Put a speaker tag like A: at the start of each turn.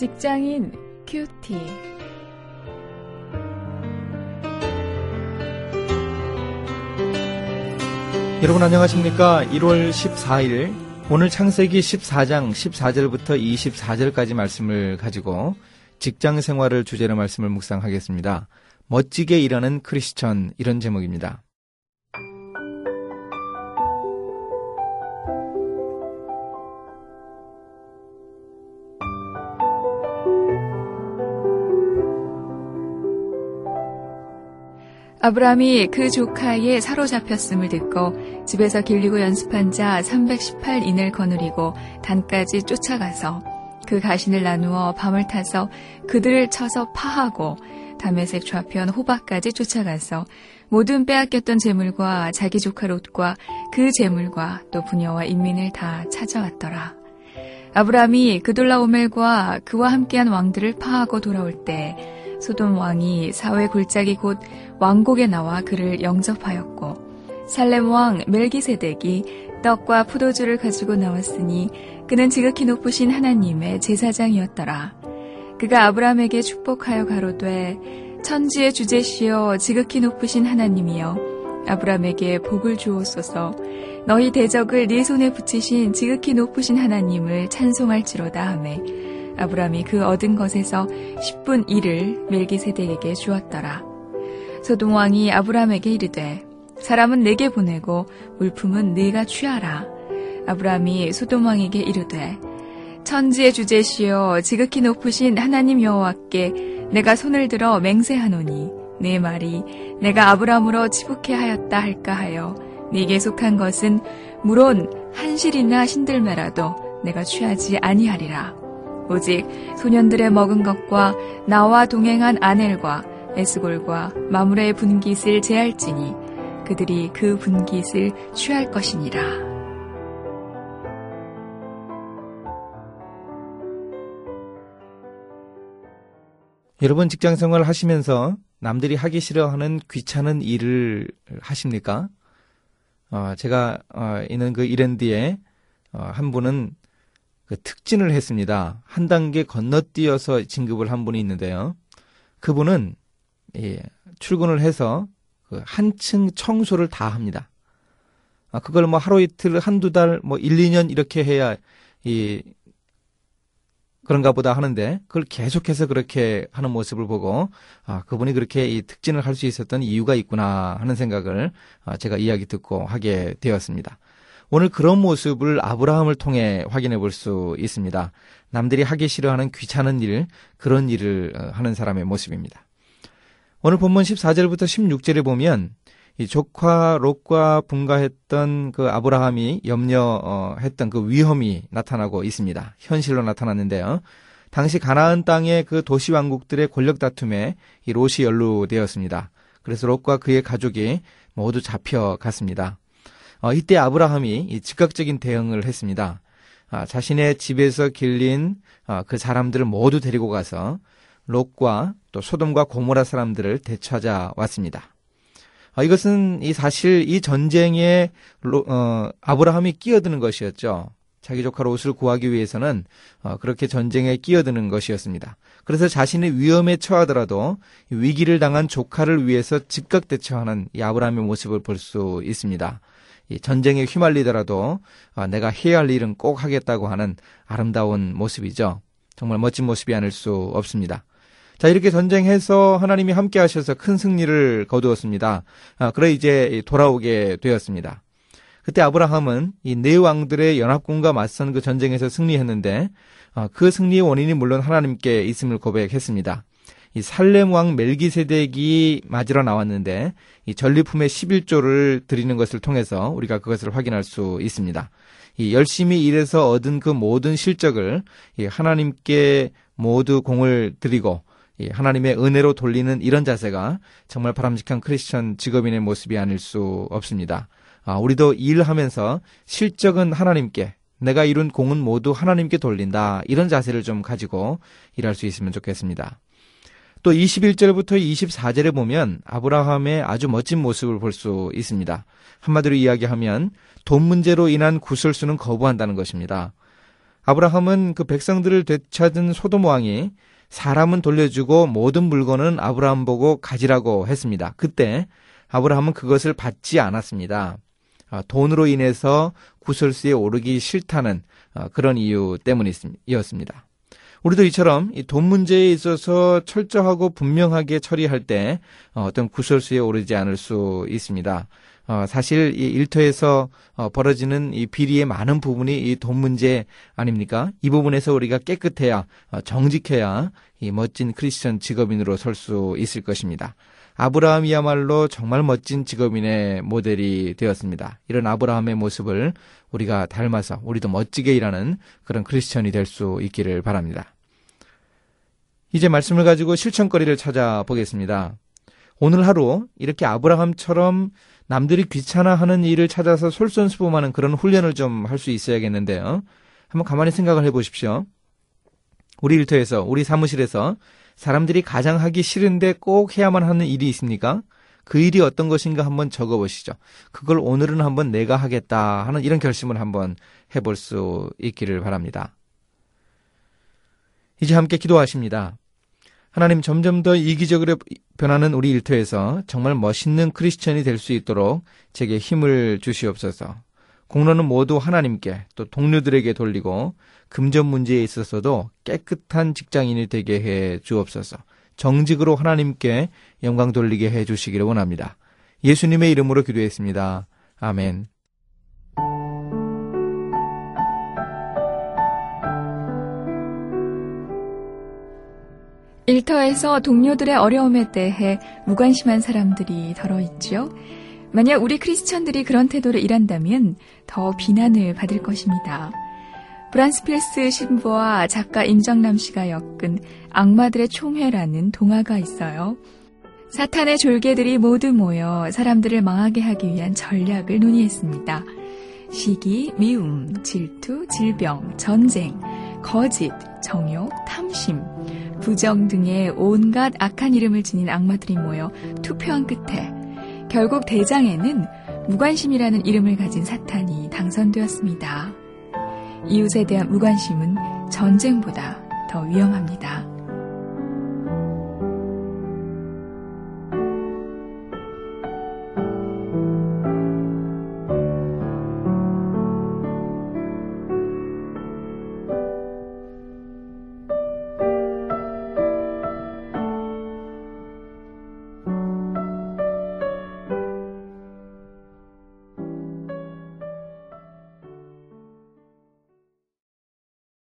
A: 직장인 큐티.
B: 여러분 안녕하십니까? 1월 14일 오늘 창세기 14장 14절부터 24절까지 말씀을 가지고 직장 생활을 주제로 말씀을 묵상하겠습니다. 멋지게 일하는 크리스천 이런 제목입니다.
A: 아브라함이 그 조카의 사로잡혔음을 듣고 집에서 길리고 연습한 자 318인을 거느리고 단까지 쫓아가서 그 가신을 나누어 밤을 타서 그들을 쳐서 파하고 담에색 좌편 호박까지 쫓아가서 모든 빼앗겼던 재물과 자기 조카 롯과 그 재물과 또 부녀와 인민을 다 찾아왔더라. 아브라함이 그돌라 오멜과 그와 함께한 왕들을 파하고 돌아올 때 소돔 왕이 사회 굴짝이 곧 왕국에 나와 그를 영접하였고 살렘 왕 멜기세덱이 떡과 포도주를 가지고 나왔으니 그는 지극히 높으신 하나님의 제사장이었더라. 그가 아브라함에게 축복하여 가로되 천지의 주제시여 지극히 높으신 하나님이여 아브라함에게 복을 주옵소서 너희 대적을 네 손에 붙이신 지극히 높으신 하나님을 찬송할지로다 하매 아브라함이 그 얻은 것에서 10분 1을 멜기세덱에게 주었더라. 소돔 왕이 아브라함에게 이르되 사람은 내게 보내고 물품은 네가 취하라. 아브라함이 소돔 왕에게 이르되 천지의 주제시여 지극히 높으신 하나님 여호와께 내가 손을 들어 맹세하노니 내 말이 내가 아브라함으로 치북해 하였다 할까 하여 네게 속한 것은 물론 한실이나 신들매라도 내가 취하지 아니하리라. 오직 소년들의 먹은 것과 나와 동행한 아넬과 에스골과 마물의 분깃을 제할지니 그들이 그 분깃을 취할 것이니라.
B: 여러분 직장 생활 하시면서 남들이 하기 싫어하는 귀찮은 일을 하십니까? 어, 제가 어, 있는 그 이랜드에 어, 한 분은 그 특진을 했습니다. 한 단계 건너뛰어서 진급을 한 분이 있는데요. 그분은 예, 출근을 해서 그 한층 청소를 다 합니다. 아, 그걸 뭐 하루 이틀, 한두 달, 뭐 1, 2년 이렇게 해야 이 그런가 보다 하는데 그걸 계속해서 그렇게 하는 모습을 보고 아, 그분이 그렇게 이 특진을 할 수 있었던 이유가 있구나 하는 생각을 아, 제가 이야기 듣고 하게 되었습니다. 오늘 그런 모습을 아브라함을 통해 확인해 볼 수 있습니다. 남들이 하기 싫어하는 귀찮은 일, 그런 일을 어, 하는 사람의 모습입니다. 오늘 본문 14절부터 16절에 보면 이 조카 롯과 분가했던 그 아브라함이 염려했던 그 위험이 나타나고 있습니다. 현실로 나타났는데요. 당시 가나안 땅의 그 도시 왕국들의 권력 다툼에 이 롯이 연루되었습니다. 그래서 롯과 그의 가족이 모두 잡혀갔습니다. 어, 이때 아브라함이 즉각적인 대응을 했습니다. 아, 자신의 집에서 길린 아, 그 사람들을 모두 데리고 가서 롯과 또 소돔과 고모라 사람들을 되찾아 왔습니다. 아, 이것은 이 사실 이 전쟁에 로, 어, 아브라함이 끼어드는 것이었죠. 자기 조카 롯을 구하기 위해서는 어, 그렇게 전쟁에 끼어드는 것이었습니다. 그래서 자신이 위험에 처하더라도 위기를 당한 조카를 위해서 즉각 대처하는 이 아브라함의 모습을 볼 수 있습니다. 전쟁에 휘말리더라도 아, 내가 해야 할 일은 꼭 하겠다고 하는 아름다운 모습이죠. 정말 멋진 모습이 아닐 수 없습니다. 자, 이렇게 전쟁해서 하나님이 함께 하셔서 큰 승리를 거두었습니다. 아, 그래 이제 돌아오게 되었습니다. 그때 아브라함은 이 네 왕들의 연합군과 맞선 그 전쟁에서 승리했는데 아, 그 승리의 원인이 물론 하나님께 있음을 고백했습니다. 이 살렘 왕 멜기세덱이 맞으러 나왔는데 이 전리품의 11조를 드리는 것을 통해서 우리가 그것을 확인할 수 있습니다. 이 열심히 일해서 얻은 그 모든 실적을 이 하나님께 모두 공을 드리고 이 하나님의 은혜로 돌리는 이런 자세가 정말 바람직한 크리스천 직업인의 모습이 아닐 수 없습니다. 아, 우리도 일하면서 실적은 하나님께 내가 이룬 공은 모두 하나님께 돌린다. 이런 자세를 좀 가지고 일할 수 있으면 좋겠습니다. 또 21절부터 24절에 보면 아브라함의 아주 멋진 모습을 볼 수 있습니다. 한마디로 이야기하면 돈 문제로 인한 구설수는 거부한다는 것입니다. 아브라함은 그 백성들을 되찾은 소돔 왕이 사람은 돌려주고 모든 물건은 아브라함 보고 가지라고 했습니다. 그때 아브라함은 그것을 받지 않았습니다. 아, 돈으로 인해서 구설수에 오르기 싫다는 아, 그런 이유 때문이었습니다. 우리도 이처럼 돈 문제에 있어서 철저하고 분명하게 처리할 때 어, 어떤 구설수에 오르지 않을 수 있습니다. 어, 사실 이 일터에서 어, 벌어지는 이 비리의 많은 부분이 이 돈 문제 아닙니까? 이 부분에서 우리가 깨끗해야 어, 정직해야 이 멋진 크리스천 직업인으로 설 수 있을 것입니다. 아브라함이야말로 정말 멋진 직업인의 모델이 되었습니다. 이런 아브라함의 모습을 우리가 닮아서 우리도 멋지게 일하는 그런 크리스천이 될 수 있기를 바랍니다. 이제 말씀을 가지고 실천거리를 찾아보겠습니다. 오늘 하루 이렇게 아브라함처럼 남들이 귀찮아하는 일을 찾아서 솔선수범하는 그런 훈련을 좀 할 수 있어야겠는데요. 한번 가만히 생각을 해보십시오. 우리 일터에서, 우리 사무실에서 사람들이 가장 하기 싫은데 꼭 해야만 하는 일이 있습니까? 그 일이 어떤 것인가 한번 적어보시죠. 그걸 오늘은 한번 내가 하겠다 하는 이런 결심을 한번 해볼 수 있기를 바랍니다. 이제 함께 기도하십니다. 하나님 점점 더 이기적으로 변하는 우리 일터에서 정말 멋있는 크리스천이 될 수 있도록 제게 힘을 주시옵소서. 공로는 모두 하나님께 또 동료들에게 돌리고 금전 문제에 있어서도 깨끗한 직장인이 되게 해 주옵소서. 정직으로 하나님께 영광 돌리게 해 주시기를 원합니다. 예수님의 이름으로 기도했습니다. 아멘.
A: 일터에서 동료들의 어려움에 대해 무관심한 사람들이 더러 있죠. 만약 우리 크리스천들이 그런 태도로 일한다면 더 비난을 받을 것입니다. 브란스 필스 신부와 작가 임정남 씨가 엮은 악마들의 총회라는 동화가 있어요. 사탄의 졸개들이 모두 모여 사람들을 망하게 하기 위한 전략을 논의했습니다. 시기, 미움, 질투, 질병, 전쟁, 거짓, 정욕, 탐심, 부정 등의 온갖 악한 이름을 지닌 악마들이 모여 투표한 끝에 결국 대장에는 무관심이라는 이름을 가진 사탄이 당선되었습니다. 이웃에 대한 무관심은 전쟁보다 더 위험합니다.